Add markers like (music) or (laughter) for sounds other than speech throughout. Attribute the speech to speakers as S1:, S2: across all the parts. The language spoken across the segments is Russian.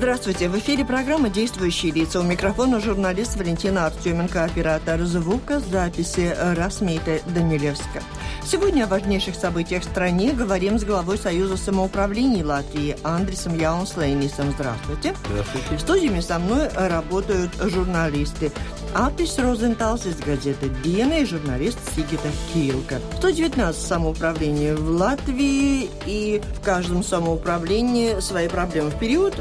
S1: Здравствуйте. В эфире программа «Действующие лица». У микрофона журналист Валентина Артеменко, оператор звука, записи Расмита Данилевска. Сегодня о важнейших событиях в стране говорим с главой Союза самоуправлений Латвии Андресом Яунслейнисом. Здравствуйте.
S2: Здравствуйте.
S1: В студии со мной работают журналисты. Атрис Розенталс из газеты «Диена» и журналист Сигита Килка. 119 самоуправлений в Латвии, и в каждом самоуправлении свои проблемы. В период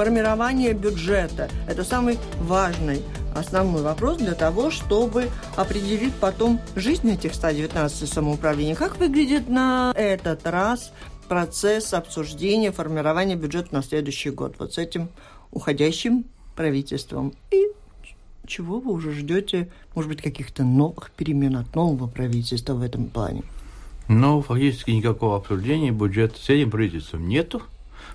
S1: формирования бюджета – это самый важный основной вопрос для того, чтобы определить потом жизнь этих 119 самоуправлений. Как выглядит на этот раз процесс обсуждения формирования бюджета на следующий год вот с этим уходящим правительством? И чего вы уже ждете, может быть, каких-то новых перемен от нового правительства в этом плане?
S2: Ну, фактически никакого обсуждения бюджета с этим правительством нету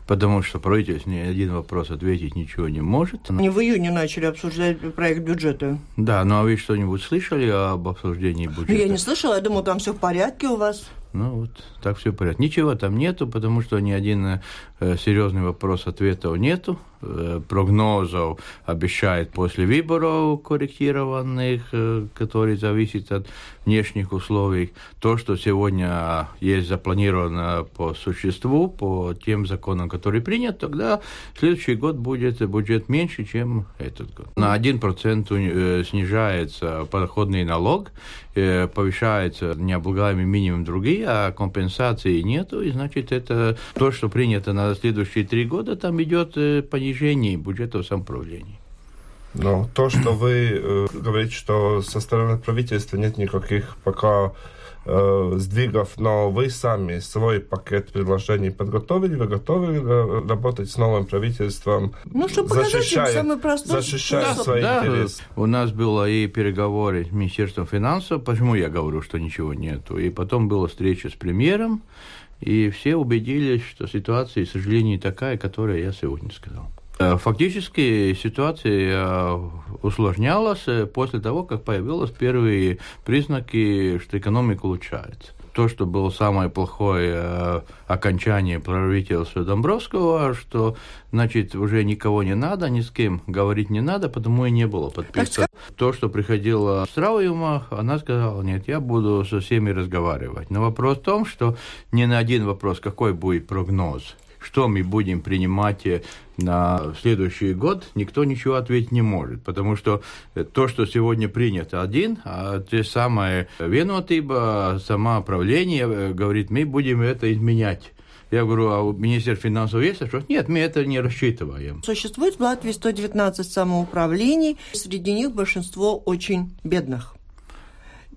S2: потому что правительство ни один вопрос ответить ничего не может.
S1: Они в июне начали обсуждать проект бюджета.
S2: Да, ну а вы что-нибудь слышали об обсуждении бюджета?
S1: Я не слышала, я думала, там все в порядке у вас.
S2: Ну вот, так все в порядке. Ничего там нету, потому что ни один э, серьезный вопрос ответов нету. Э, прогнозов обещает после выборов корректированных, э, которые зависят от внешних условий. То, что сегодня есть запланировано по существу, по тем законам, которые приняты, тогда следующий год будет бюджет меньше, чем этот год. На 1% э, снижается подоходный налог, повышается необлагаемый минимум другие, а компенсации нету, и значит это то, что принято на следующие три года, там идет понижение снижении бюджета самоуправления.
S3: Но то, что вы э, говорите, что со стороны правительства нет никаких пока э, сдвигов, но вы сами свой пакет предложений подготовили, вы готовы э, работать с новым правительством,
S1: ну, чтобы защищая, самый простой
S3: защищая
S1: способ.
S3: свои
S2: да,
S3: интересы?
S2: У нас было и переговоры с Министерством финансов, почему я говорю, что ничего нету, и потом была встреча с премьером, и все убедились, что ситуация, к сожалению, такая, которая я сегодня сказал. Э, фактически ситуация э, усложнялась э, после того, как появились первые признаки, что экономика улучшается. То, что было самое плохое окончание правительства Домбровского, что, значит, уже никого не надо, ни с кем говорить не надо, потому и не было подписано. То, что приходило Страуюма, она сказала, нет, я буду со всеми разговаривать. Но вопрос в том, что не на один вопрос, какой будет прогноз, что мы будем принимать на следующий год, никто ничего ответить не может, потому что то, что сегодня принято один, а те самые венотыба, самоуправление э, говорит, мы будем это изменять. Я говорю, а у Министерства финансов есть что? Нет, мы это не рассчитываем.
S1: Существует в Латвии 119 самоуправлений, среди них большинство очень бедных.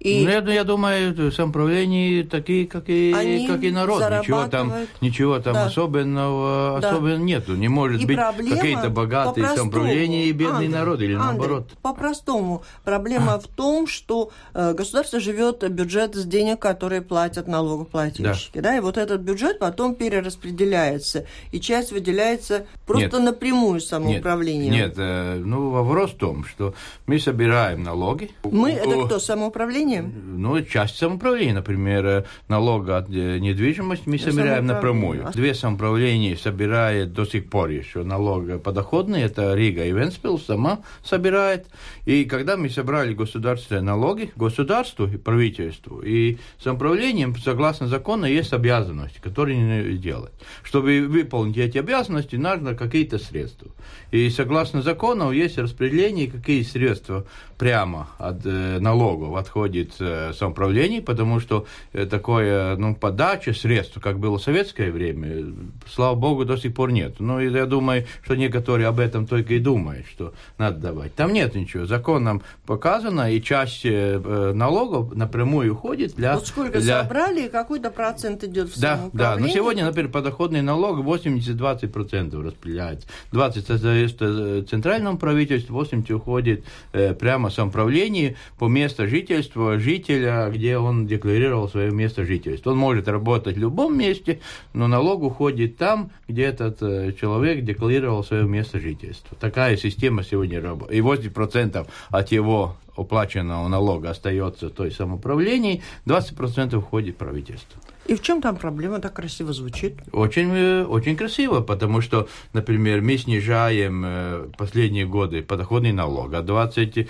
S2: И... Ну, я, я думаю, самоуправления такие, как и, как и народ. Ничего там, ничего там да. особенного, да. особенного нету. Не может и быть какие-то богатые самоуправления и бедный Андрей, народ, или Андрей, наоборот.
S1: По-простому. Проблема а. в том, что э, государство живет бюджет с денег, которые платят налогоплательщики. Да. Да? И вот этот бюджет потом перераспределяется. И часть выделяется просто нет. напрямую самоуправлением.
S2: Нет, нет э, ну вопрос в том, что мы собираем налоги.
S1: Мы, это кто, самоуправление? Самоуправлением?
S2: Ну, часть самоуправления, например, э, налога от э, недвижимости мы собираем напрямую. Две самоуправления собирают до сих пор еще налог подоходный, это Рига и Венспилс сама собирает. И когда мы собрали государственные налоги, государству и правительству, и самоуправлением, согласно закону, есть обязанности, которые делать. Чтобы выполнить эти обязанности, нужно какие-то средства. И согласно закону есть распределение, какие средства прямо от э, налогов отходят уходит э, самоуправление, потому что э, такое, ну, подача средств, как было в советское время, слава богу, до сих пор нет. Но я думаю, что некоторые об этом только и думают, что надо давать. Там нет ничего. Законом показано, и часть налогов напрямую уходит для...
S1: Вот сколько
S2: для...
S1: собрали, и какой-то процент идет в
S2: Да, да. Но сегодня, например, подоходный налог 80-20% распределяется. 20 соответствует центральному правительству, 80 уходит э, прямо самоуправлению по месту жительства жителя, где он декларировал свое место жительства. Он может работать в любом месте, но налог уходит там, где этот э, человек декларировал свое место жительства. Такая система сегодня работает. И 80% от его уплаченного налога остается той самоуправлении, 20% уходит правительство.
S1: И в чем там проблема? Так красиво звучит.
S2: Очень, э, очень красиво, потому что, например, мы снижаем э, последние годы подоходный налог, а 26%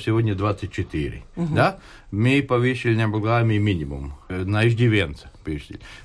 S2: сегодня 24%. Угу. Да? Мы повысили необлагаемый минимум э, на иждивенца.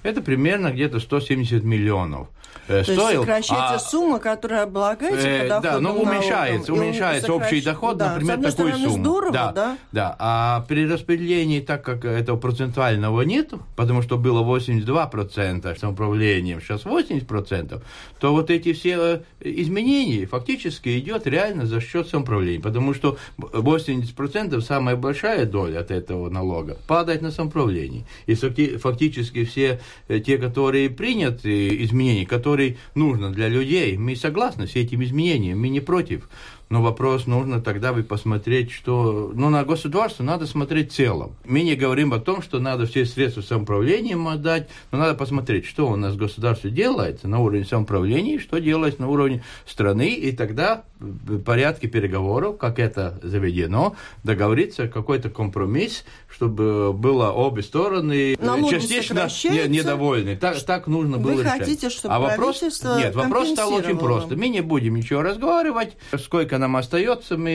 S2: Это примерно где-то 170 миллионов.
S1: То стоил. есть сокращается а, сумма, которая облагается э,
S2: Да, но уменьшается, налогом, уменьшается сокращ... общий доход, да, например, такую стороны, сумму.
S1: Здорово, да,
S2: да, да. А при распределении, так как этого процентуального нет, потому что было 82% самоуправлением, сейчас 80%, то вот эти все э, изменения фактически идет реально за счет самоуправления, потому что 80% самая большая доля от этого налога падает на самоуправление. И фактически все э, те, которые приняты изменения, которые нужно для людей. Мы согласны с этим изменением, мы не против. Но вопрос нужно тогда бы посмотреть, что... Ну, на государство надо смотреть целом. Мы не говорим о том, что надо все средства самоуправления отдать, но надо посмотреть, что у нас государство делает на уровне самоуправления, что делается на уровне страны, и тогда в порядке переговоров, как это заведено, договориться какой-то компромисс, чтобы было обе стороны
S1: Налоги
S2: частично не, недовольны. Так, так нужно было
S1: Вы
S2: решать.
S1: хотите, чтобы
S2: а вопрос, нет, вопрос стал очень просто. Мы не будем ничего разговаривать, сколько нам остается, мы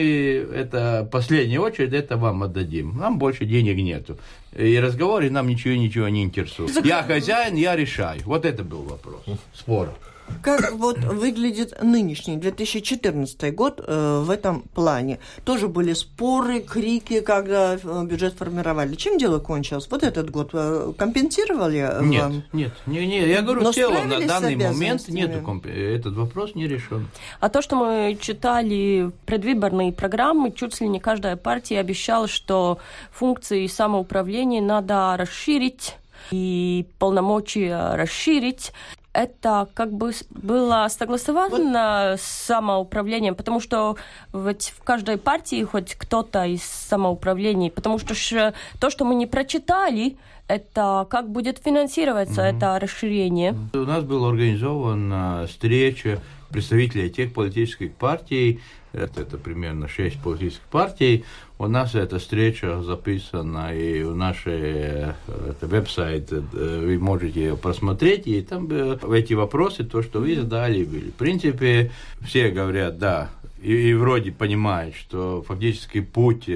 S2: это последняя очередь, это вам отдадим. Нам больше денег нету. И разговоры нам ничего ничего не интересуют. Я хозяин, я решаю. Вот это был вопрос спора.
S1: Как вот выглядит нынешний 2014 год э, в этом плане? Тоже были споры, крики, когда э, бюджет формировали. Чем дело кончилось? Вот этот год э, компенсировали
S2: нет, вам? Нет, нет, нет. Я говорю, Но в целом на данный момент нет комп... этот вопрос не решен.
S4: А то, что мы читали предвыборные программы, чуть ли не каждая партия обещала, что функции самоуправления надо расширить и полномочия расширить это как бы было согласовано вот. с самоуправлением, потому что ведь в каждой партии хоть кто-то из самоуправлений, потому что то, что мы не прочитали, это как будет финансироваться mm-hmm. это расширение?
S2: У нас была организована встреча представителей тех политических партий, это, это примерно шесть политических партий. У нас эта встреча записана и у нашей веб-сайт, вы можете ее просмотреть, и там эти вопросы, то, что вы задали, были. В принципе, все говорят, да, и, и вроде понимают, что фактически путь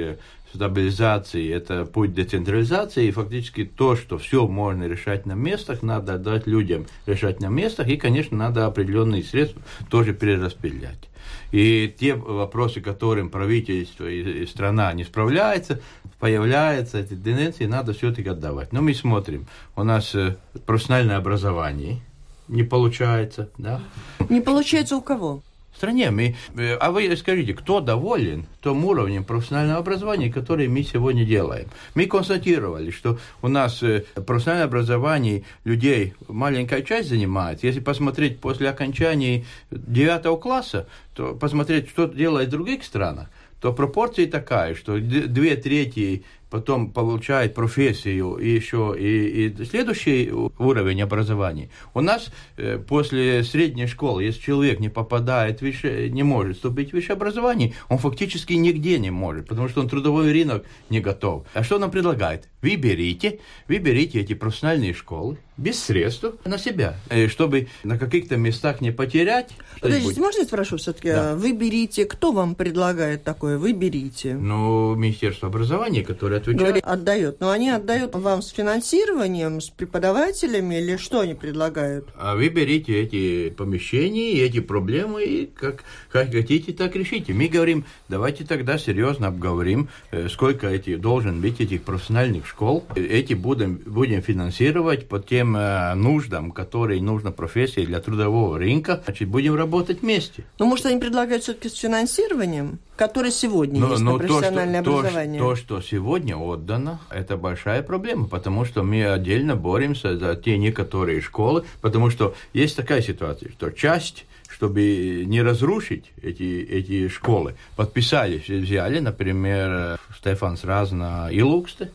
S2: стабилизации, это путь децентрализации, и фактически то, что все можно решать на местах, надо дать людям решать на местах, и, конечно, надо определенные средства тоже перераспределять. И те вопросы, которым правительство и, страна не справляется, появляются эти тенденции, надо все-таки отдавать. Но мы смотрим, у нас э, профессиональное образование не получается, да?
S1: Не получается у кого?
S2: Стране. Мы, э, а вы скажите, кто доволен том уровнем профессионального образования, который мы сегодня делаем? Мы констатировали, что у нас э, профессиональное образование людей маленькая часть занимает. Если посмотреть после окончания девятого класса, то посмотреть, что делают в других странах, то пропорция такая, что две трети потом получает профессию и еще и, и следующий уровень образования. У нас э, после средней школы, если человек не попадает в высшее, не может вступить в высшее образование, он фактически нигде не может, потому что он трудовой рынок не готов. А что нам предлагает? Вы берите, вы берите эти профессиональные школы без средств на себя, э, чтобы на каких-то местах не потерять.
S1: Подождите, можно я спрошу все-таки? Да. Вы берите, кто вам предлагает такое? Вы берите?
S2: Ну, Министерство образования, которое отвечает.
S1: Говорит, отдает. Но они отдают вам с финансированием, с преподавателями или что они предлагают?
S2: А вы берите эти помещения, эти проблемы и как, как хотите, так решите. Мы говорим, давайте тогда серьезно обговорим, э, сколько эти, должен быть этих профессиональных школ. Эти будем, будем финансировать по тем э, нуждам, которые нужно профессии для трудового рынка. Значит, будем работать вместе.
S1: Ну, может, они предлагают все-таки с финансированием, которое сегодня
S2: Но,
S1: есть
S2: но
S1: на профессиональное
S2: то, что,
S1: образование?
S2: То, что сегодня отдано, это большая проблема, потому что мы отдельно боремся за те некоторые школы, потому что есть такая ситуация, что часть чтобы не разрушить эти, эти школы, подписались, взяли, например, Стефан Сразна и Луксте,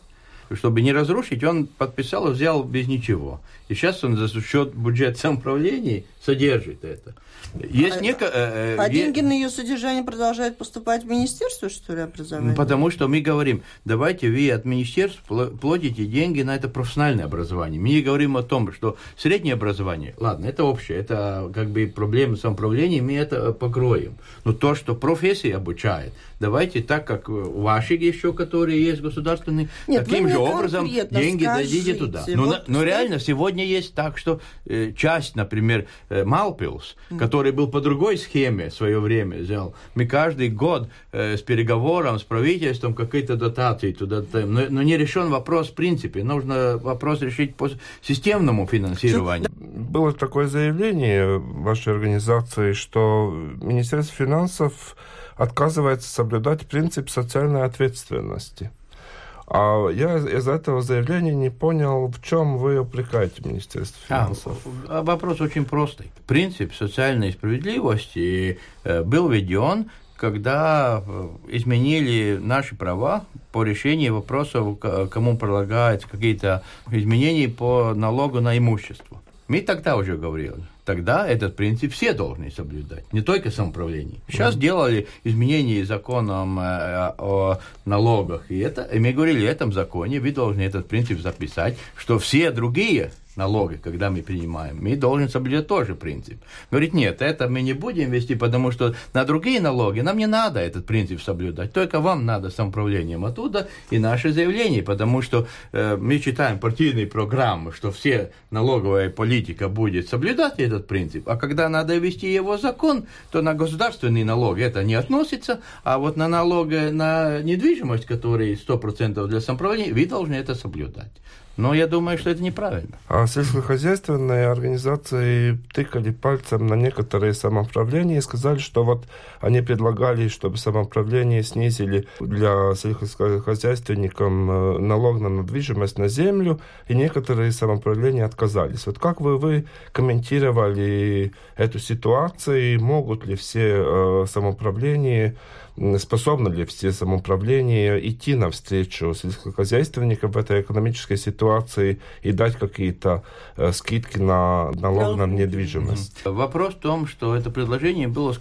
S2: чтобы не разрушить, он подписал и взял без ничего. И сейчас он за счет бюджета самоуправления содержит это. Есть
S1: а,
S2: неко...
S1: Э, а деньги на ее содержание продолжают поступать в Министерство, что ли, образования?
S2: Потому что мы говорим, давайте вы от министерства платите деньги на это профессиональное образование. Мы не говорим о том, что среднее образование, ладно, это общее, это как бы проблемы самоуправления, мы это покроем. Но то, что профессии обучает, давайте так, как ваши еще, которые есть государственные, Нет, таким же образом деньги скажите, дадите туда. Вот но, но реально сегодня есть так, что э, часть, например, э, Малпилс, mm. Который был по другой схеме в свое время взял, мы каждый год э, с переговором с правительством какие-то дотации туда, но, но не решен вопрос в принципе, нужно вопрос решить по системному финансированию.
S3: Было такое заявление вашей организации, что Министерство финансов отказывается соблюдать принцип социальной ответственности. А я из этого заявления не понял, в чем вы упрекаете Министерство а, финансов.
S2: А, вопрос очень простой. Принцип социальной справедливости э, был введен когда э, изменили наши права по решению вопросов, кому предлагаются какие-то изменения по налогу на имущество. Мы тогда уже говорили, тогда этот принцип все должны соблюдать, не только самоуправление. Сейчас mm делали изменения законом э, о налогах, и, это, и мы говорили, в этом законе вы должны этот принцип записать, что все другие налоги, когда мы принимаем, мы должны соблюдать тоже принцип. Говорит, нет, это мы не будем вести, потому что на другие налоги нам не надо этот принцип соблюдать, только вам надо самоуправлением оттуда и наше заявление, потому что э, мы читаем партийные программы, что все налоговая политика будет соблюдать этот принцип, а когда надо ввести его закон, то на государственные налоги это не относится, а вот на налоги на недвижимость, которые 100% для самоуправления, вы должны это соблюдать. Но я думаю, что это неправильно.
S3: А сельскохозяйственные организации тыкали пальцем на некоторые самоуправления и сказали, что вот они предлагали, чтобы самоуправление снизили для сельскохозяйственников э, налог на недвижимость на землю, и некоторые самоуправления отказались. Вот как вы, вы комментировали эту ситуацию? Могут ли все э, самоуправления способно ли все самоуправление идти навстречу сельскохозяйственникам в этой экономической ситуации и дать какие-то э, скидки на налог на недвижимость?
S2: Вопрос в том, что это предложение было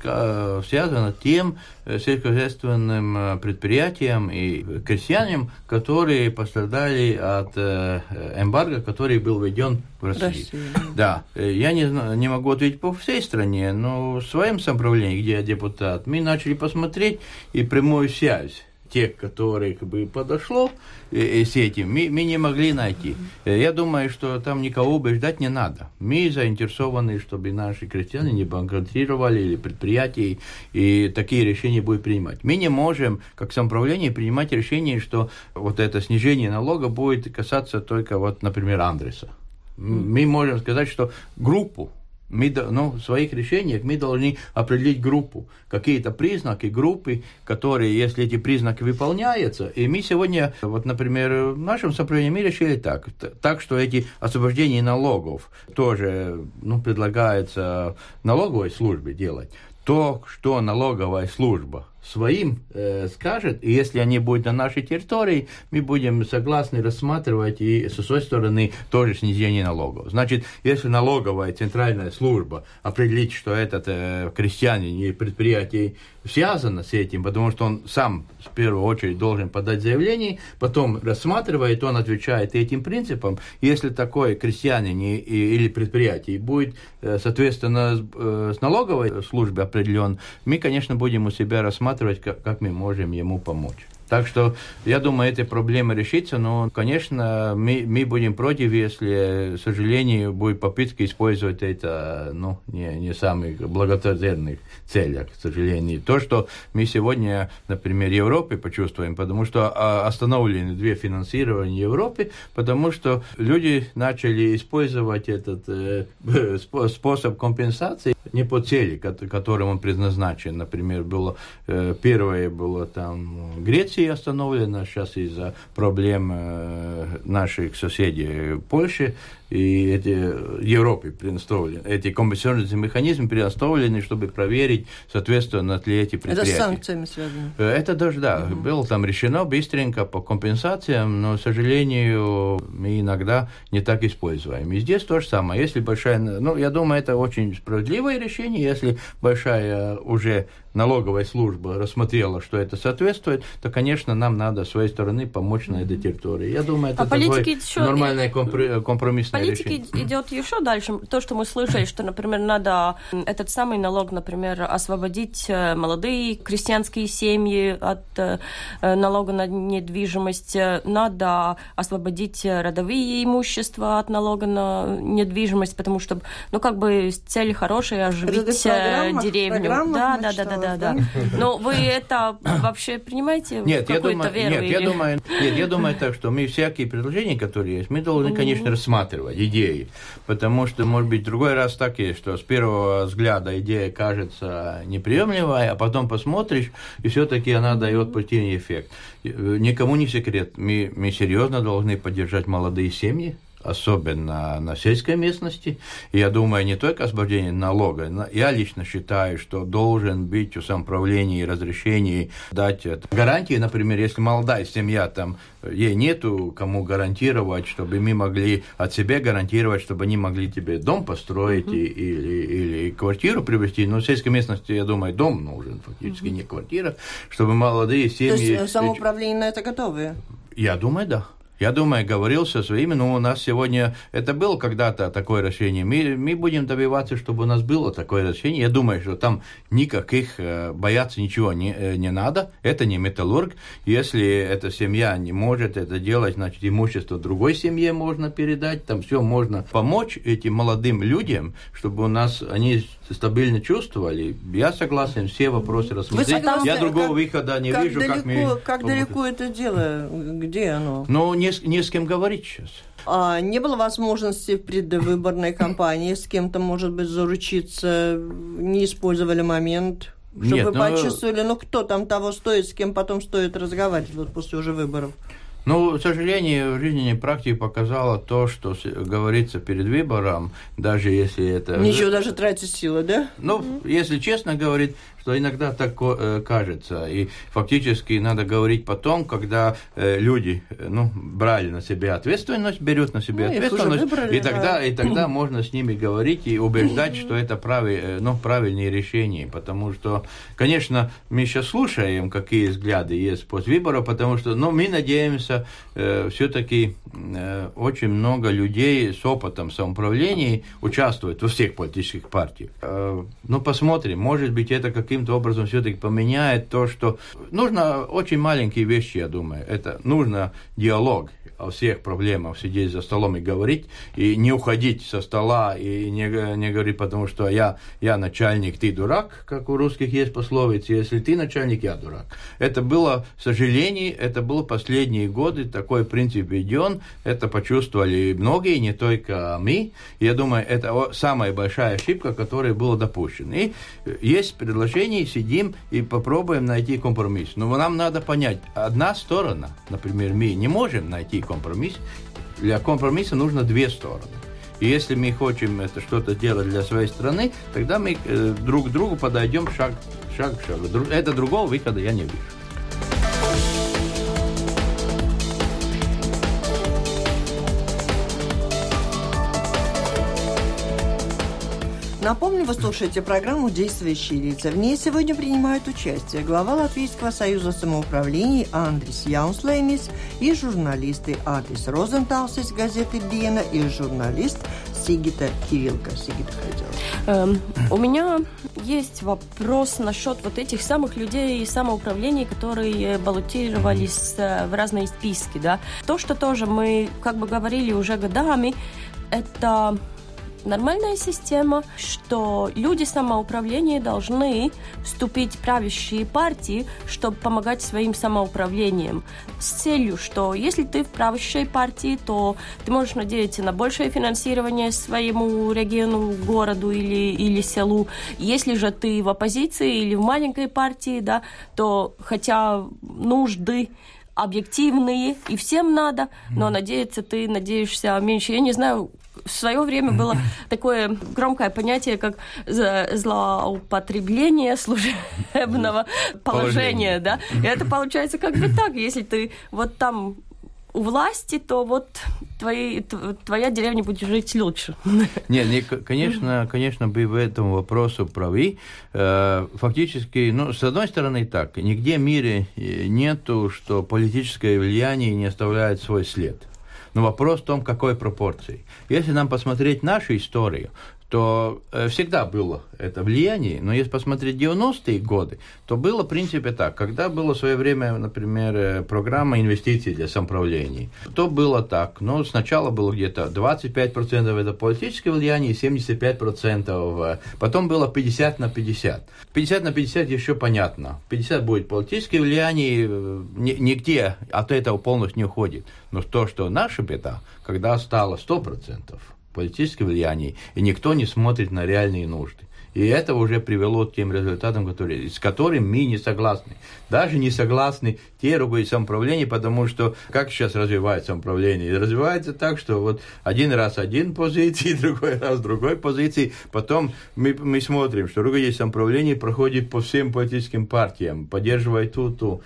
S2: связано тем э, сельскохозяйственным э, предприятиям и крестьянам, которые пострадали от эмбарго, который был введен в России. Россия. Да, я не, не могу ответить по всей стране, но в своем самоуправлении, где я депутат, мы начали посмотреть, и прямую связь тех, которых бы подошло э, с этим, мы, мы не могли найти. Э, я думаю, что там никого убеждать не надо. Мы заинтересованы, чтобы наши крестьяне не банкротировали или предприятия, и такие решения будут принимать. Мы не можем, как самоуправление, принимать решение, что вот это снижение налога будет касаться только, вот, например, Андреса. Мы можем сказать, что группу мы, ну, в своих решениях мы должны определить группу, какие-то признаки группы, которые, если эти признаки выполняются, и мы сегодня, вот, например, в нашем сопротивлении мы решили так, так, что эти освобождения налогов тоже, ну, предлагается налоговой службе делать, то, что налоговая служба своим э, скажет, и если они будут на нашей территории, мы будем согласны рассматривать и со своей стороны тоже снижение налогов. Значит, если налоговая центральная служба определит, что этот э, крестьянин или предприятие связано с этим, потому что он сам в первую очередь должен подать заявление, потом рассматривает, он отвечает этим принципам. Если такой крестьянин или предприятие будет, э, соответственно, э, с налоговой службой определен, мы, конечно, будем у себя рассматривать, как, как мы можем ему помочь. Так что я думаю, эта проблема решится, но, конечно, мы, мы будем против, если, к сожалению, будет попытка использовать это ну, не, не самых благотворительных целях, к сожалению. То, что мы сегодня, например, в Европе почувствуем, потому что а, остановлены две финансирования Европы, потому что люди начали использовать этот э, (laughs) способ компенсации не по цели, которым он предназначен. Например, было э, первое было там Греция, Россия остановлена сейчас из-за проблем э, наших соседей Польши и эти Европе предоставлены, эти компенсационные механизмы предоставлены, чтобы проверить, соответственно, ли эти предприятия.
S1: Это с санкциями связано?
S2: Э, это даже, да, угу. было там решено быстренько по компенсациям, но, к сожалению, мы иногда не так используем. И здесь то же самое. Если большая, ну, я думаю, это очень справедливое решение, если большая уже налоговая служба рассмотрела, что это соответствует, то, конечно, нам надо с своей стороны помочь на этой территории. Я думаю, это а такой еще... нормальное компромиссное
S4: Политика
S2: решение.
S4: идет еще дальше. То, что мы слышали, что, например, надо этот самый налог, например, освободить э, молодые крестьянские семьи от э, налога на недвижимость, надо освободить родовые имущества от налога на недвижимость, потому что, ну, как бы цель хорошая оживить э, деревню. Да, да, да, да, да, да. Но вы это вообще принимаете
S2: нет, я думаю, веру? Нет, или... я думаю, нет, я думаю так, что мы всякие предложения, которые есть, мы должны, конечно, рассматривать идеи, потому что, может быть, другой раз так есть, что с первого взгляда идея кажется неприемлемой, а потом посмотришь, и все-таки она дает позитивный эффект. Никому не секрет, мы, мы серьезно должны поддержать молодые семьи, особенно на сельской местности. И я думаю, не только освобождение налога. Я лично считаю, что должен быть у самоуправления и разрешений дать гарантии, например, если молодая семья, там, ей нету кому гарантировать, чтобы мы могли от себя гарантировать, чтобы они могли тебе дом построить uh-huh. или, или квартиру привести. Но в сельской местности, я думаю, дом нужен, фактически uh-huh. не квартира, чтобы молодые семьи... То
S1: есть самоуправление на это готовы?
S2: Я думаю, да. Я думаю, говорил со своими, но у нас сегодня это было когда-то такое решение. Мы, мы будем добиваться, чтобы у нас было такое решение. Я думаю, что там никаких э, бояться ничего не, э, не надо. Это не металлург. Если эта семья не может это делать, значит, имущество другой семье можно передать. Там все можно помочь этим молодым людям, чтобы у нас они стабильно чувствовали. Я согласен, все вопросы рассмотреть. Я другого как, выхода не
S1: как
S2: вижу,
S1: далеко,
S2: как мы...
S1: Как далеко это дело? Где оно?
S2: Ну, не, не с кем говорить сейчас.
S1: А не было возможности в предвыборной кампании с кем-то, может быть, заручиться, не использовали момент, чтобы Нет, вы но... почувствовали, ну кто там того стоит, с кем потом стоит разговаривать вот после уже выборов?
S2: Ну, к сожалению, жизненная практика показала то, что говорится перед выбором, даже если это...
S1: Ничего, даже тратить силы, да?
S2: Ну, mm-hmm. если честно говорить, что иногда так э, кажется. И фактически надо говорить потом, когда э, люди э, ну, брали на себя ответственность, берут на себя ну, ответственность, выбрали, и тогда, да. и тогда (laughs) можно с ними говорить и убеждать, что это правиль, ну, правильные решения. Потому что, конечно, мы сейчас слушаем, какие взгляды есть после выборов, потому что ну, мы надеемся, э, все-таки э, очень много людей с опытом самоуправления участвуют во всех политических партиях. Э, ну, посмотрим, может быть, это каким каким-то образом все-таки поменяет то, что нужно очень маленькие вещи, я думаю. Это нужно диалог о всех проблемах, сидеть за столом и говорить, и не уходить со стола и не, не говорить, потому что я, я начальник, ты дурак, как у русских есть пословица, если ты начальник, я дурак. Это было, к сожалению, это было последние годы, такой принцип введен, это почувствовали многие, не только мы. Я думаю, это самая большая ошибка, которая была допущена. И есть предложение, сидим и попробуем найти компромисс. Но нам надо понять, одна сторона, например, мы не можем найти компромисс. Для компромисса нужно две стороны. И если мы хотим это что-то делать для своей страны, тогда мы э, друг к другу подойдем шаг, шаг к. Это другого выхода я не вижу.
S1: Напомню, вы слушаете программу «Действующие лица». В ней сегодня принимают участие глава Латвийского союза самоуправлений Андрис Яунслеймис и журналисты Атис Розенталс из газеты «Диена» и журналист Сигита Кирилка. Сигита хотела.
S4: Эм, у меня есть вопрос насчет вот этих самых людей самоуправлений, которые баллотировались э, в разные списки, да. То, что тоже мы как бы говорили уже годами, это нормальная система, что люди самоуправления должны вступить в правящие партии, чтобы помогать своим самоуправлением. С целью, что если ты в правящей партии, то ты можешь надеяться на большее финансирование своему региону, городу или, или селу. Если же ты в оппозиции или в маленькой партии, да, то хотя нужды объективные, и всем надо, но надеяться ты надеешься меньше. Я не знаю, в свое время было (laughs) такое громкое понятие, как злоупотребление служебного положения, да. И это получается как бы так, если ты вот там у власти, то вот твои, твоя деревня будет жить лучше.
S2: Нет, (laughs) не, конечно, конечно, вы в этом вопросу правы. Э, фактически, ну, с одной стороны, так, нигде в мире э, нету, что политическое влияние не оставляет свой след. Но вопрос в том, какой пропорции. Если нам посмотреть нашу историю, то э, всегда было это влияние, но если посмотреть 90-е годы, то было, в принципе, так. Когда было в свое время, например, э, программа инвестиций для самоуправлений, то было так. Но сначала было где-то 25% это политическое влияние, 75% э, потом было 50 на 50. 50 на 50 еще понятно. 50 будет политическое влияние, нигде от этого полностью не уходит. Но то, что наша беда, когда стало 100%, политическое влияние, и никто не смотрит на реальные нужды. И это уже привело к тем результатам, которые, с которыми мы не согласны. Даже не согласны те руководители самоуправления, потому что как сейчас развивается самоуправление? Развивается так, что вот один раз один позиции, (laughs) другой раз другой позиции. Потом мы, мы смотрим, что руководитель самоуправления проходит по всем политическим партиям, поддерживает ту-ту.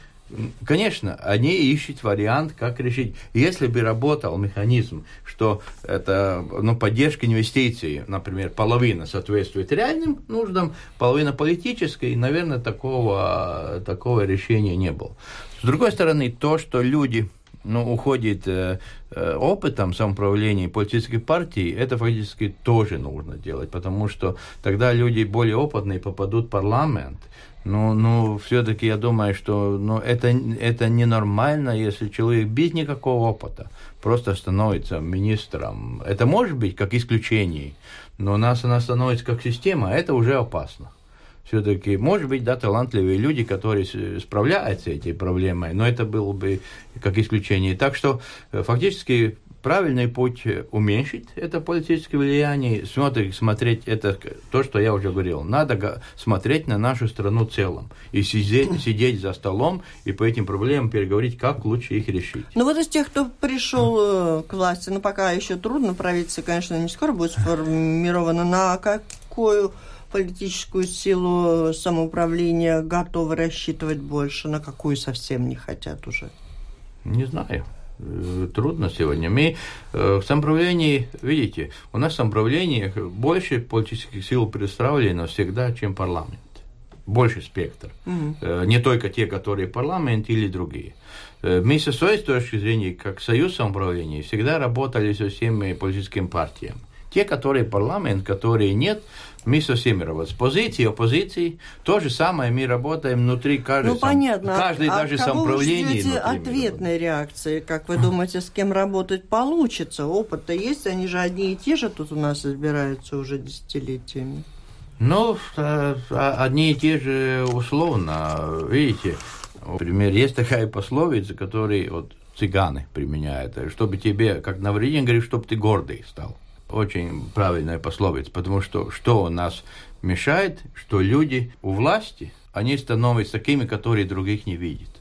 S2: Конечно, они ищут вариант, как решить. Если бы работал механизм, что это ну, поддержка инвестиций, например, половина соответствует реальным нуждам, половина политической, наверное, такого, такого решения не было. С другой стороны, то, что люди ну, уходит э, э, опытом самоуправления политической партии, это фактически тоже нужно делать, потому что тогда люди более опытные попадут в парламент, ну, ну все-таки я думаю, что ну, это, это ненормально, если человек без никакого опыта просто становится министром. Это может быть как исключение, но у нас она становится как система, а это уже опасно. Все-таки, может быть, да, талантливые люди, которые справляются с этой проблемой, но это было бы как исключение. Так что э, фактически правильный путь уменьшить это политическое влияние, смотреть, смотреть это то, что я уже говорил. Надо смотреть на нашу страну целом и сидеть, (clears throat) сидеть за столом и по этим проблемам переговорить, как лучше их решить.
S1: Ну вот из тех, кто пришел э, к власти, ну пока еще трудно, правительство, конечно, не скоро будет сформировано, на какую политическую силу самоуправления готовы рассчитывать больше, на какую совсем не хотят уже?
S2: Не знаю. Э, трудно сегодня. Мы э, в самоуправлении, видите, у нас в самоуправлении больше политических сил представлено всегда, чем парламент. Больше спектр. Угу. Не только те, которые парламент или другие. Мы со своей точки зрения, как союз самоуправления, всегда работали со всеми политическими партиями. Те, которые парламент, которые нет, мы со всеми работаем. С позиции, оппозиции. То же самое мы работаем внутри каждой
S1: Ну, понятно.
S2: Каждой
S1: а
S2: даже
S1: кого
S2: самоуправления.
S1: Вы ответной реакции? Как вы думаете, с кем работать получится? Опыт-то есть, они же одни и те же тут у нас избираются уже десятилетиями.
S2: Ну, а, а, одни и те же условно. Видите, например, есть такая пословица, которую вот цыганы применяют, чтобы тебе, как на Навридин говорит, чтобы ты гордый стал очень правильная пословица, потому что что у нас мешает, что люди у власти, они становятся такими, которые других не видят.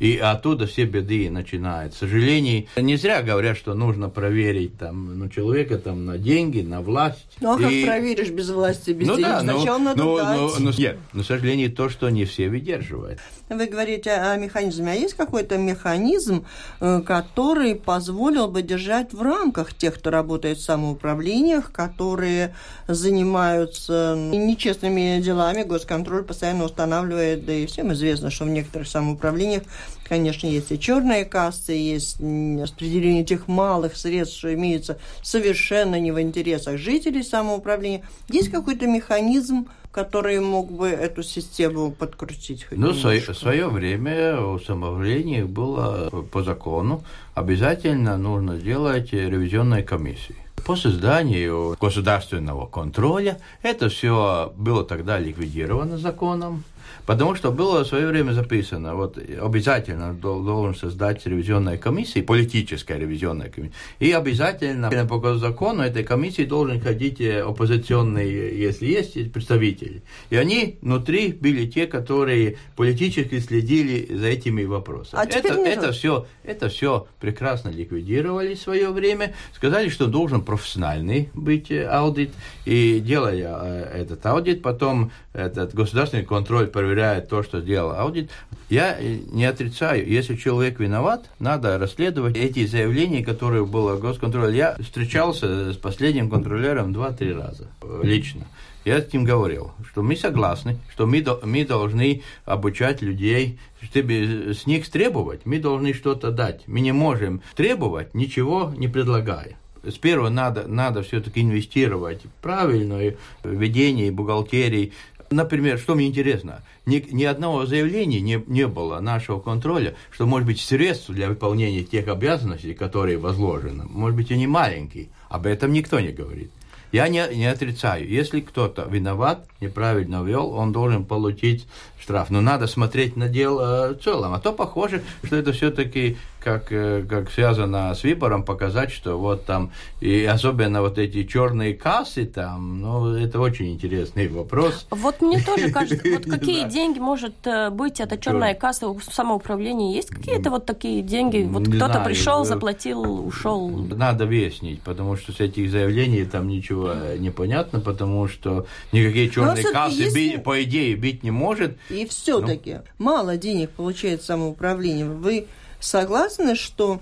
S2: И оттуда все беды начинают. К сожалению, не зря говорят, что нужно проверить там, ну, человека там на деньги, на власть.
S1: Ну, а
S2: и...
S1: как проверишь без власти, без
S2: ну,
S1: денег?
S2: Да,
S1: Сначала
S2: ну,
S1: надо
S2: ну,
S1: дать.
S2: Ну, ну, нет, но, к сожалению, то, что не все выдерживают.
S1: Вы говорите о механизме. А есть какой-то механизм, э, который позволил бы держать в рамках тех, кто работает в самоуправлениях, которые занимаются нечестными делами? Госконтроль постоянно устанавливает, да и всем известно, что в некоторых самоуправлениях, конечно, есть и черные кассы, есть распределение тех малых средств, что имеются совершенно не в интересах жителей самоуправления. Есть какой-то механизм, который мог бы эту систему подкрутить?
S2: Ну, в свое время у самоуправления было по закону обязательно нужно сделать ревизионной комиссии. По созданию государственного контроля это все было тогда ликвидировано законом. Потому что было в свое время записано, вот обязательно должен создать ревизионная комиссия, политическая ревизионная комиссия, и обязательно по закону этой комиссии должен ходить э, оппозиционные, если есть представители. И они внутри были те, которые политически следили за этими вопросами.
S1: А
S2: это, это, все, это все прекрасно ликвидировали в свое время, сказали, что должен профессиональный быть э, аудит, и делая э, этот аудит, потом этот государственный контроль проверяет то, что сделал аудит. Я не отрицаю, если человек виноват, надо расследовать эти заявления, которые было госконтроль. Я встречался с последним контролером два-три раза лично. Я с ним говорил, что мы согласны, что мы, мы должны обучать людей, чтобы с них требовать, мы должны что-то дать. Мы не можем требовать, ничего не предлагая. С первого надо, надо все-таки инвестировать в правильное ведение бухгалтерии, Например, что мне интересно, ни, ни одного заявления не, не было нашего контроля, что, может быть, средств для выполнения тех обязанностей, которые возложены, может быть, они маленькие. Об этом никто не говорит. Я не, не отрицаю, если кто-то виноват, неправильно вел, он должен получить штраф. Но надо смотреть на дело в целом. А то похоже, что это все-таки как, э, как связано с выбором, показать, что вот там, и особенно вот эти черные кассы там, ну, это очень интересный вопрос.
S4: Вот мне тоже (laughs) кажется, вот какие деньги может э, быть эта черная касса у самоуправления? Есть какие-то вот такие деньги? Вот кто-то пришел, заплатил, ушел?
S2: Надо выяснить, потому что с этих заявлений там ничего не понятно, потому что никакие черные кассы, если... по идее, бить не может.
S1: И все-таки ну. мало денег получает самоуправление. Вы согласны, что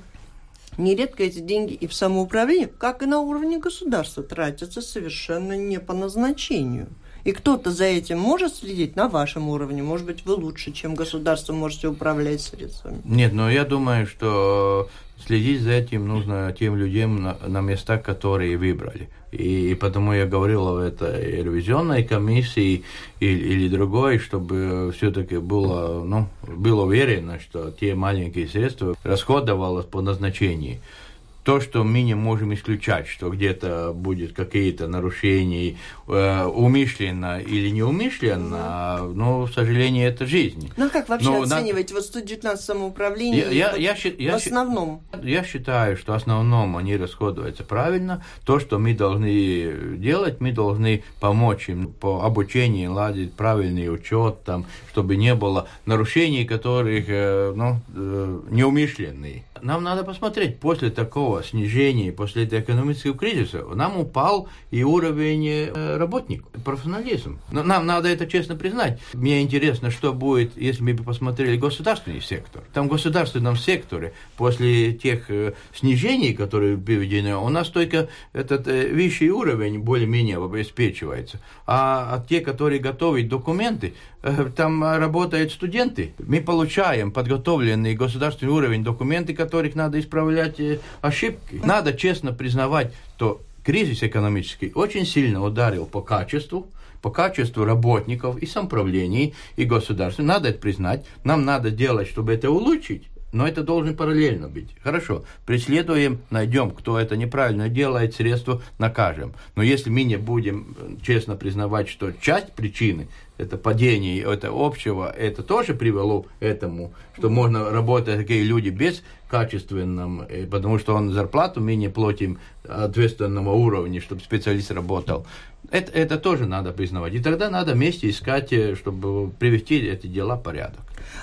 S1: нередко эти деньги и в самоуправлении, как и на уровне государства, тратятся совершенно не по назначению. И кто-то за этим может следить на вашем уровне? Может быть, вы лучше, чем государство, можете управлять средствами?
S2: Нет, но я думаю, что следить за этим нужно тем людям на, на местах, которые выбрали. И, и потому я говорил об этой ревизионной комиссии или, или другой, чтобы все-таки было, ну, было уверено, что те маленькие средства расходовалось по назначению то, что мы не можем исключать, что где-то будет какие-то нарушения э, умышленно или неумышленно, угу. но, к сожалению, это жизнь.
S1: Ну, а как вообще но, оценивать на... вот 119 самоуправлений
S2: я, я,
S1: я,
S2: я,
S1: в основном?
S2: Я считаю, что в основном они расходуются правильно. То, что мы должны делать, мы должны помочь им по обучению, ладить правильный учет, там, чтобы не было нарушений, которых э, ну, э, неумышленные. Нам надо посмотреть, после такого снижения, после этого экономического кризиса, нам упал и уровень э, работников, профессионализм. Но нам надо это честно признать. Мне интересно, что будет, если мы бы посмотрели государственный сектор. Там в государственном секторе после тех э, снижений, которые приведены, у нас только этот э, высший уровень более-менее обеспечивается. А те, которые готовят документы, там работают студенты. Мы получаем подготовленный государственный уровень документы, которых надо исправлять э, ошибки. Надо честно признавать, что кризис экономический очень сильно ударил по качеству, по качеству работников и самоуправлений, и государства. Надо это признать. Нам надо делать, чтобы это улучшить. Но это должен параллельно быть. Хорошо, преследуем, найдем, кто это неправильно делает, средства накажем. Но если мы не будем э, честно признавать, что часть причины это падение это общего, это тоже привело к этому, что можно работать такие люди без качественном, э, потому что он зарплату мы не платим ответственного уровня, чтобы специалист работал. Это, это тоже надо признавать. И тогда надо вместе искать, э, чтобы привести эти дела в порядок.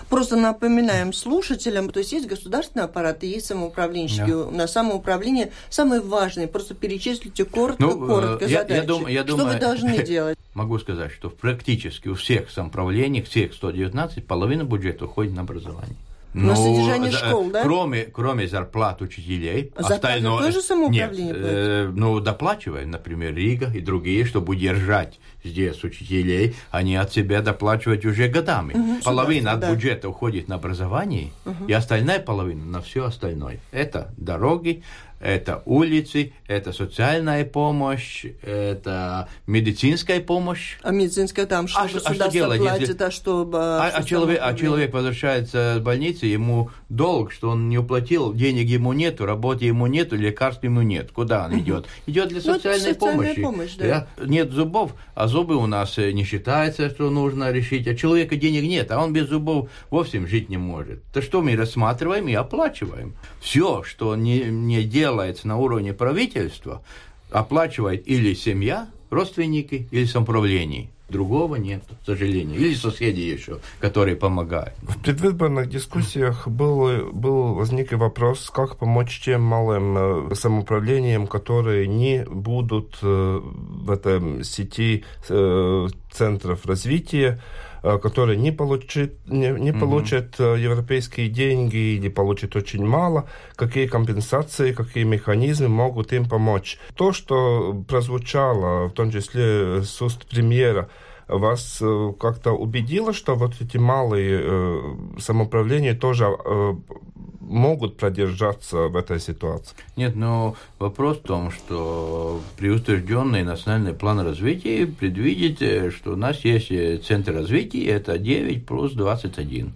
S1: Просто напоминаем слушателям, то есть есть государственный аппарат и есть самоуправленческие. Да. На самоуправление самые важные. Просто перечислите коротко, ну, коротко я, задачи. Я дум, я что думаю, вы должны (laughs) делать?
S2: Могу сказать, что практически у всех самоуправлений, всех 119, половина бюджета уходит на образование.
S1: На ну, содержание за, школ, да?
S2: Кроме, кроме зарплат учителей.
S1: Зарплаты остальное, тоже самоуправление
S2: Нет, э, ну, доплачиваем, например, Рига и другие, чтобы удержать здесь учителей, они от себя доплачивать уже годами. Угу, половина от да. бюджета уходит на образование, угу. и остальная половина на все остальное. Это дороги, это улицы, это социальная помощь, это медицинская помощь.
S1: А медицинская там что а, государство а что делать, платит, если... а что...
S2: А, а, человек, а человек возвращается с больницы, ему долг, что он не уплатил, денег ему нету, работы ему нету, лекарств ему нет. Куда он идет? Идет для ну, социальной ну, помощи. Помощь, да. Нет зубов, а зубы у нас э, не считается, что нужно решить. А человека денег нет, а он без зубов вовсе жить не может. То что мы рассматриваем и оплачиваем? Все, что не, не делается на уровне правительства, оплачивает или семья, родственники, или самоуправление. Другого нет, к сожалению. Или соседи еще, которые помогают.
S3: В предвыборных дискуссиях был, был возник и вопрос, как помочь тем малым э, самоуправлениям, которые не будут э, в этой сети э, центров развития, которые не, получит, не, не mm-hmm. получат европейские деньги или получат очень мало, какие компенсации, какие механизмы могут им помочь. То, что прозвучало, в том числе с уст премьера, вас как-то убедило, что вот эти малые э, самоуправления тоже э, могут продержаться в этой ситуации?
S2: Нет, но вопрос в том, что при утвержденный национальный план развития предвидите, что у нас есть центр развития, это 9 плюс 21.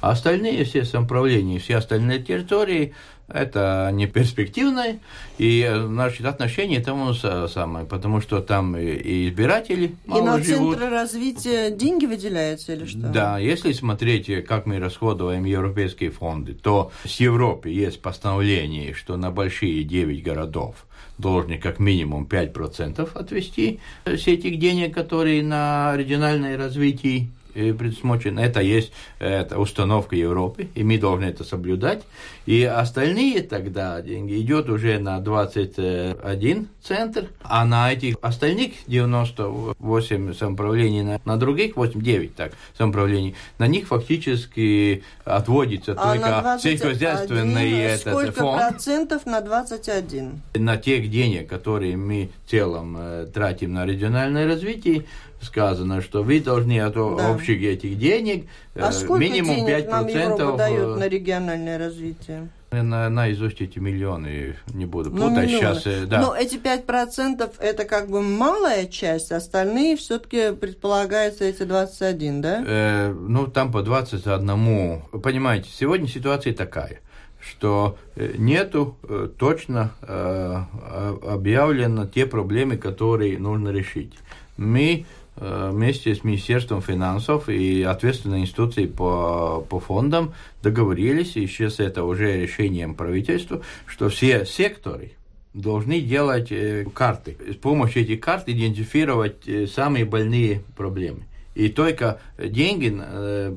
S2: А остальные все самоуправления, все остальные территории это не перспективно, и значит, отношение тому самое, потому что там и избиратели
S1: мало И на живут. центры развития деньги выделяются или что?
S2: Да, если смотреть, как мы расходуем европейские фонды, то с Европы есть постановление, что на большие 9 городов должны как минимум 5% отвести с этих денег, которые на региональное развитие предусмотрено. Это есть это установка Европы, и мы должны это соблюдать. И остальные тогда деньги идет уже на 21 центр, а на этих остальных 98 самоуправлений, на, на других 8-9 так, самоуправлений, на них фактически отводится а только сельскохозяйственный этот
S1: сколько фонд. процентов на 21?
S2: На тех денег, которые мы в целом э, тратим на региональное развитие, сказано, что вы должны от да. общих этих денег
S1: а э, минимум денег 5% нам Европа дает на региональное развитие?
S2: На, наизусть эти миллионы не буду ну, путать ну, сейчас.
S1: Э, да. Но эти 5% это как бы малая часть, остальные все-таки предполагается эти 21, да?
S2: Э, ну, там по 21. Понимаете, сегодня ситуация такая что э, нету точно объявлено те проблемы, которые нужно решить. Мы Э, вместе с Министерством финансов и ответственной институцией по, по фондам договорились, и сейчас это уже решением правительства, что все секторы должны делать э, карты. С помощью этих карт идентифицировать э, самые больные проблемы. И только деньги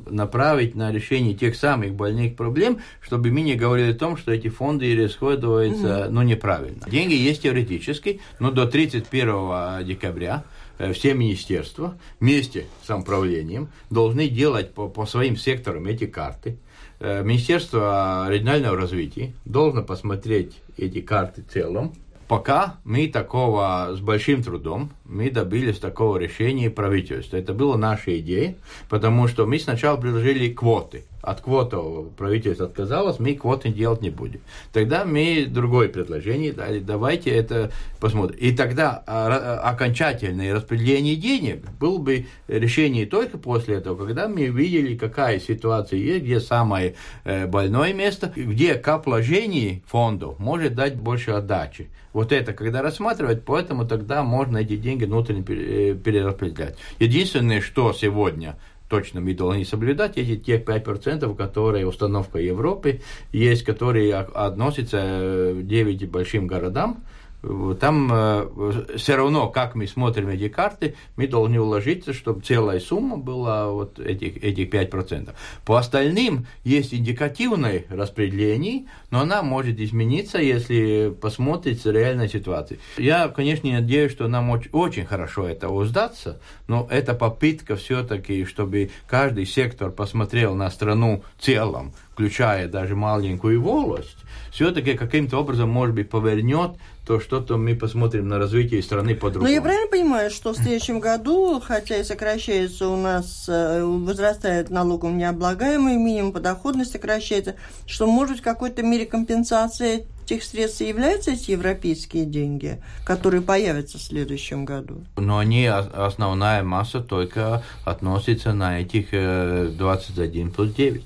S2: направить на решение тех самых больных проблем, чтобы мы не говорили о том, что эти фонды расходуются угу. ну, неправильно. Деньги есть теоретически, но до 31 декабря Э, все министерства вместе с самоуправлением должны делать по, по своим секторам эти карты. Э, Министерство регионального развития должно посмотреть эти карты в целом. Пока мы такого с большим трудом, мы добились такого решения правительства. Это была наша идея, потому что мы сначала предложили квоты от квотов правительство отказалось, мы квоты делать не будем. Тогда мы другое предложение дали, давайте это посмотрим. И тогда а, окончательное распределение денег было бы решение только после этого, когда мы видели, какая ситуация есть, где самое э, больное место, где к вложений фондов может дать больше отдачи. Вот это, когда рассматривать, поэтому тогда можно эти деньги внутренне э, перераспределять. Единственное, что сегодня точно мы должны соблюдать эти те 5%, которые установка Европы есть, которые относятся к 9 большим городам, там э, все равно, как мы смотрим эти карты, мы должны уложиться, чтобы целая сумма была вот этих, этих 5%. По остальным есть индикативное распределение, но она может измениться, если посмотреть реальной ситуации. Я, конечно, надеюсь, что нам очень, очень хорошо это уздаться, но это попытка все-таки, чтобы каждый сектор посмотрел на страну в целом, включая даже маленькую волость, все-таки каким-то образом, может быть, повернет то что-то мы посмотрим на развитие страны по-другому.
S1: Но я правильно понимаю, что в следующем году, хотя и сокращается у нас, э, возрастает налогом необлагаемый, минимум подоходность сокращается, что может в какой-то мере компенсация тех средств являются эти европейские деньги, которые появятся в следующем году?
S2: Но они, основная масса только относится на этих 21 э, плюс 9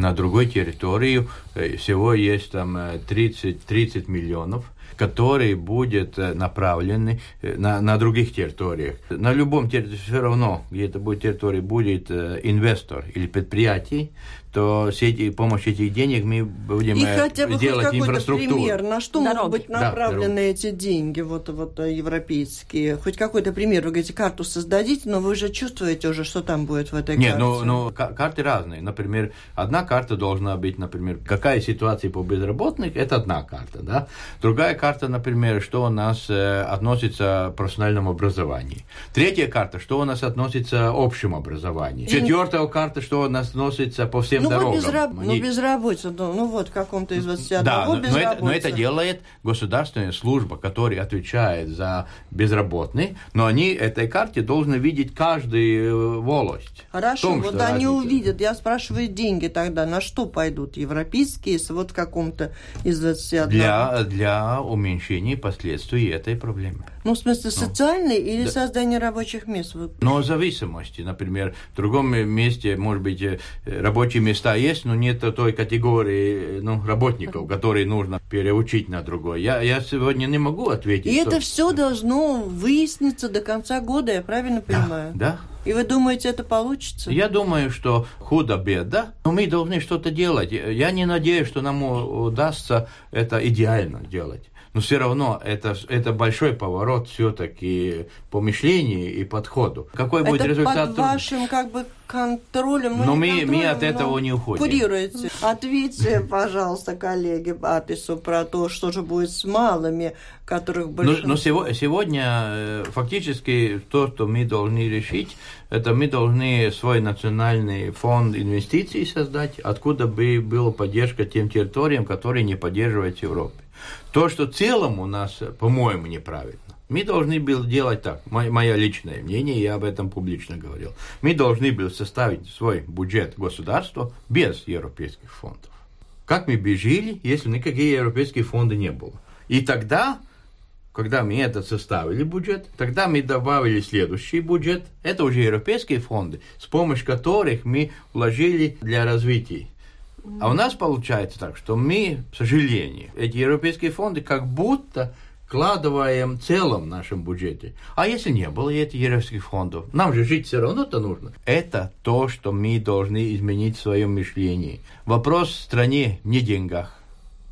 S2: на другой территории э, всего есть там 30, 30 миллионов которые будут э, направлены э, на, на других территориях. На любом территории все равно, где это будет территория, будет инвестор или предприятие, то с эти, помощью этих денег мы будем
S1: И хотя бы
S2: делать инфраструктуру.
S1: пример, на что Дороги. могут быть направлены да, эти деньги, вот, вот европейские? Хоть какой-то пример, вы говорите, карту создадите, но вы же чувствуете уже, что там будет в этой
S2: Нет,
S1: карте.
S2: Нет, ну, ну, карты разные. Например, одна карта должна быть, например, какая ситуация по безработным, это одна карта, да? Другая карта, например, что у нас э, относится к профессиональному образованию. Третья карта, что у нас относится к общему образованию. Четвертая карта, что у нас относится по всем
S1: ну,
S2: дорогам.
S1: Вот безраб... Они... Ну, безработица, ну, ну вот в каком-то из 21 да, но,
S2: но, это, но это делает государственная служба, которая отвечает за безработных, но они этой карте должны видеть каждую э, волость.
S1: Хорошо, том, вот они разница. увидят. Я спрашиваю, деньги тогда на что пойдут? Европейские, вот в каком-то из 21?
S2: Для, для уменьшения последствий этой проблемы.
S1: Ну, в смысле, социальной ну, или да. создание рабочих мест?
S2: Но в зависимости. Например, в другом месте, может быть, э, рабочие места есть, но нет той категории э, ну, работников, которые нужно переучить на другой. Я, я сегодня не могу ответить.
S1: И что... это все должно выясниться до конца года, я правильно понимаю?
S2: Да, да.
S1: И вы думаете, это получится?
S2: Я думаю, что худо-бедо, но мы должны что-то делать. Я не надеюсь, что нам удастся это идеально делать но все равно это, это большой поворот все-таки по мышлению и подходу. Какой
S1: это
S2: будет результат?
S1: под вашим как бы контролем,
S2: ну, но мы, контролем, мы от этого не уходим.
S1: Курируете. (laughs) Ответьте, (laughs) пожалуйста, коллеге Апису про то, что же будет с малыми, которых большинство...
S2: Но, но сегодня э, фактически то, что мы должны решить, это мы должны свой национальный фонд инвестиций создать, откуда бы была поддержка тем территориям, которые не поддерживают Европу. То, что целом у нас, по-моему, неправильно. Мы должны были делать так, мое личное мнение, я об этом публично говорил. Мы должны были составить свой бюджет государства без европейских фондов. Как мы бежили, если никакие европейские фонды не было. И тогда, когда мы этот составили бюджет, тогда мы добавили следующий бюджет. Это уже европейские фонды, с помощью которых мы вложили для развития а у нас получается так, что мы, к сожалению, эти европейские фонды как будто вкладываем целом в нашем бюджете. А если не было этих европейских фондов, нам же жить все равно-то нужно. Это то, что мы должны изменить в своем мышлении. Вопрос в стране не в деньгах.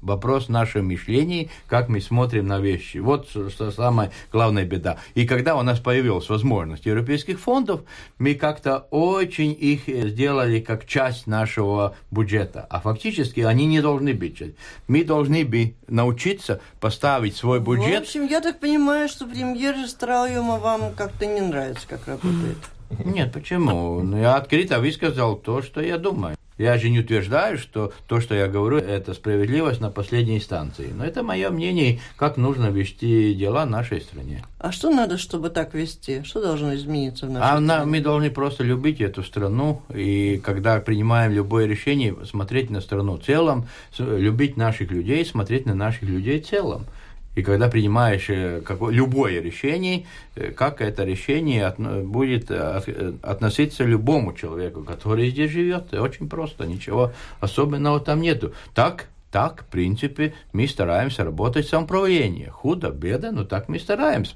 S2: Вопрос нашего мышления, как мы смотрим на вещи. Вот что самая главная беда. И когда у нас появилась возможность европейских фондов, мы как-то очень их сделали как часть нашего бюджета. А фактически они не должны быть. Мы должны бы научиться поставить свой бюджет.
S1: В общем, я так понимаю, что премьер Страуема вам как-то не нравится, как работает.
S2: Нет, почему? Ну, я открыто высказал то, что я думаю. Я же не утверждаю, что то, что я говорю, это справедливость на последней инстанции. Но это мое мнение, как нужно вести дела нашей стране.
S1: А что надо, чтобы так вести? Что должно измениться в нашей
S2: а
S1: стране?
S2: мы должны просто любить эту страну. И когда принимаем любое решение, смотреть на страну в целом, любить наших людей, смотреть на наших людей в целом. И когда принимаешь э, какое, любое решение, э, как это решение будет э, относиться любому человеку, который здесь живет. Очень просто, ничего особенного там нету. Так так, в принципе, мы стараемся работать в самоуправлении. Худо, беда, но так мы стараемся.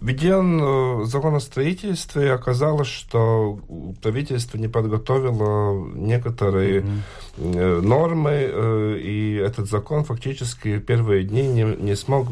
S3: Введен закон о строительстве, оказалось, что правительство не подготовило некоторые mm-hmm. нормы, и этот закон фактически первые дни не, не смог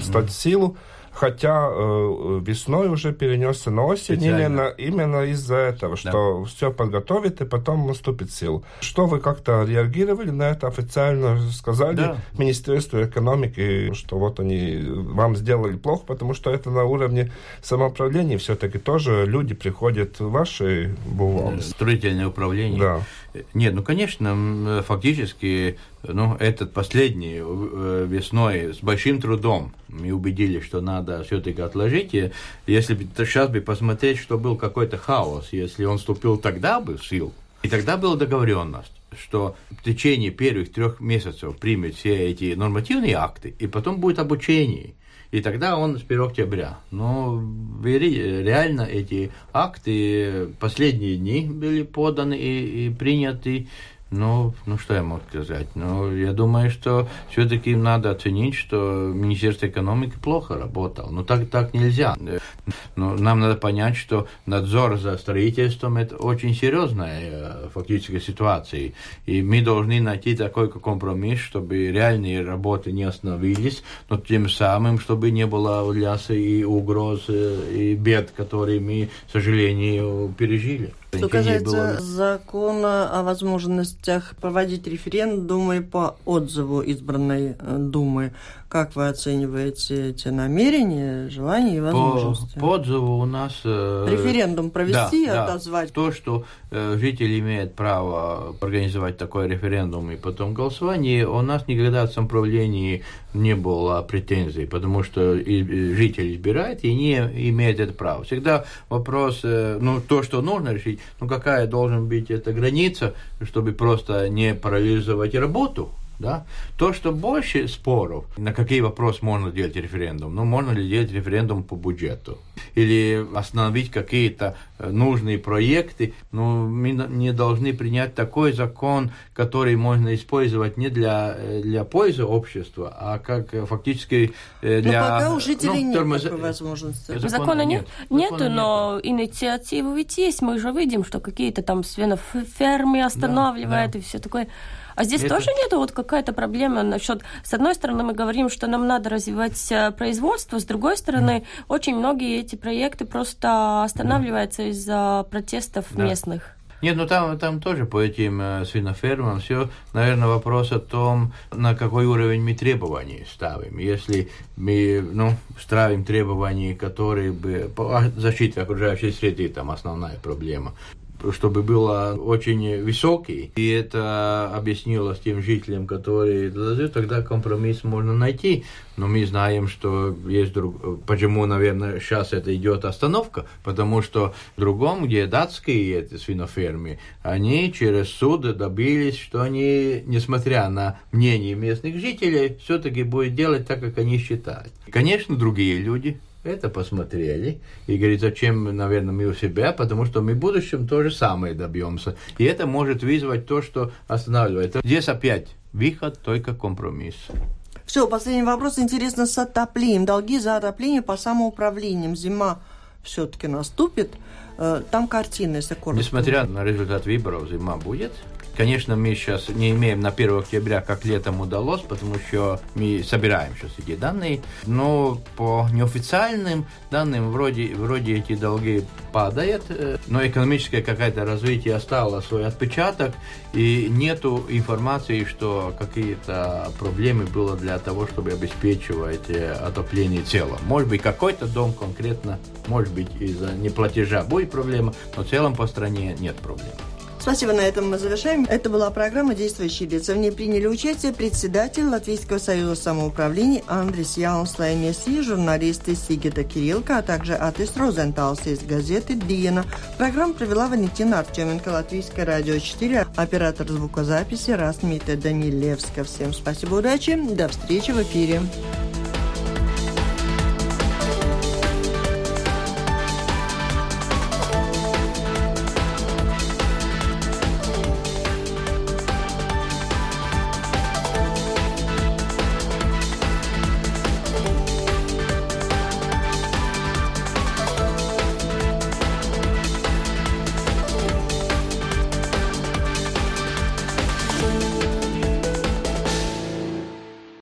S3: стать в силу хотя э, весной уже перенесся на осень именно, именно из-за этого, что да. все подготовит и потом наступит сил. Что вы как-то реагировали на это официально? Сказали да. Министерству экономики, что вот они вам сделали плохо, потому что это на уровне самоуправления все-таки тоже люди приходят в ваши бумаги.
S2: Строительное управление. Да. Нет, ну, конечно, фактически, ну, этот последний э, весной с большим трудом мы убедились, что надо все-таки отложить. И если бы сейчас бы посмотреть, что был какой-то хаос, если он вступил тогда бы в силу, и тогда была договоренность что в течение первых трех месяцев примет все эти нормативные акты, и потом будет обучение. И тогда он с 1 октября. Но реально эти акты последние дни были поданы и, и приняты. Ну, ну что я могу сказать? Ну, я думаю, что все-таки надо оценить, что Министерство экономики плохо работало. Ну, так, так нельзя. Но нам надо понять, что надзор за строительством – это очень серьезная э, фактическая ситуация. И мы должны найти такой компромисс, чтобы реальные работы не остановились, но тем самым, чтобы не было ляса и угроз, э, и бед, которые мы, к сожалению, пережили.
S1: Что касается было... закона о возможностях проводить референдумы по отзыву избранной э, Думы, как вы оцениваете эти намерения, желания и возможности?
S2: По, отзыву у нас...
S1: Э, Референдум провести
S2: да,
S1: отозвать?
S2: Да. То, что э, житель имеет право организовать такой референдум и потом голосование, у нас никогда в самоуправлении не было претензий, потому что и, и житель избирает и не имеет это право. Всегда вопрос, э, ну, то, что нужно решить, ну, какая должна быть эта граница, чтобы просто не парализовать работу, да? То, что больше споров, на какие вопросы можно делать референдум, ну, можно ли делать референдум по бюджету, или остановить какие-то э, нужные проекты, ну, мы не должны принять такой закон, который можно использовать не для, э, для пользы общества, а как э, фактически для... Но
S1: пока у жителей ну, нет тормоз... такой возможности.
S4: Закона, закона нет, нет нету, но нет. инициатива ведь есть, мы же видим, что какие-то там свинофермы останавливают да, да. и все такое. А здесь это... тоже нет вот какая-то проблема насчет... С одной стороны, мы говорим, что нам надо развивать э, производство, с другой стороны, mm. очень многие эти проекты просто останавливаются mm. из-за протестов да. местных.
S2: Нет, ну там, там тоже по этим э, свинофермам все, наверное, вопрос о том, на какой уровень мы требований ставим. Если мы ну, ставим требования, которые бы... Защита окружающей среды, там основная проблема чтобы было очень высокий, и это объяснилось тем жителям, которые тогда компромисс можно найти. Но мы знаем, что есть друг... Почему, наверное, сейчас это идет остановка? Потому что в другом, где датские эти свинофермы, они через суд добились, что они, несмотря на мнение местных жителей, все-таки будут делать так, как они считают. Конечно, другие люди, это посмотрели и говорит, зачем, наверное, мы у себя, потому что мы в будущем то же самое добьемся. И это может вызвать то, что останавливает. Здесь опять выход, только компромисс.
S1: Все, последний вопрос. Интересно с отоплением. Долги за отопление по самоуправлениям. Зима все-таки наступит. Э, там картины, если коротко.
S2: Несмотря на результат выборов, зима будет. Конечно, мы сейчас не имеем на 1 октября, как летом удалось, потому что мы собираем сейчас эти данные, но по неофициальным данным вроде, вроде эти долги падают, э, но экономическое какое-то развитие оставило свой отпечаток, и нету информации, что какие-то проблемы было для того, чтобы обеспечивать э, отопление тела. Может быть, какой-то дом конкретно, может быть, из-за неплатежа будет проблема, но в целом по стране нет проблем.
S1: Спасибо, на этом мы завершаем. Это была программа «Действующие лица». В ней приняли участие председатель Латвийского союза самоуправления Андрис Яунс Лаймеси, журналисты Сигита Кириллка, а также Атис Розенталс из газеты «Диена». Программу провела Валентина Артеменко, Латвийское радио 4, оператор звукозаписи Расмита Данилевска. Всем спасибо, удачи, до встречи в эфире.